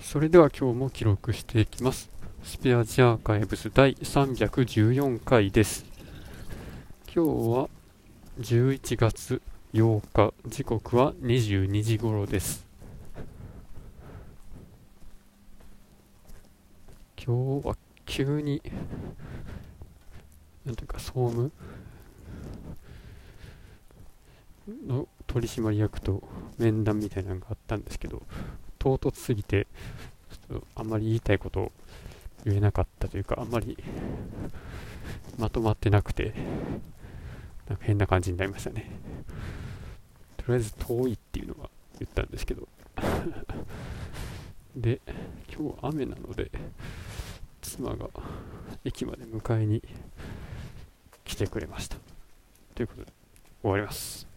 それでは今日も記録していきます。スペアジアーカイブス第314回です。今日は11月8日。時刻は22時頃です。今日は急になんていうか総務？の取締役と面談みたいなのがあったんですけど唐突すぎてちょっとあんまり言いたいことを言えなかったというかあんまりまとまってなくてなんか変な感じになりましたね。とりあえず遠いっていうのは言ったんですけど。で今日雨なので妻が駅まで迎えに来てくれました。ということで終わります。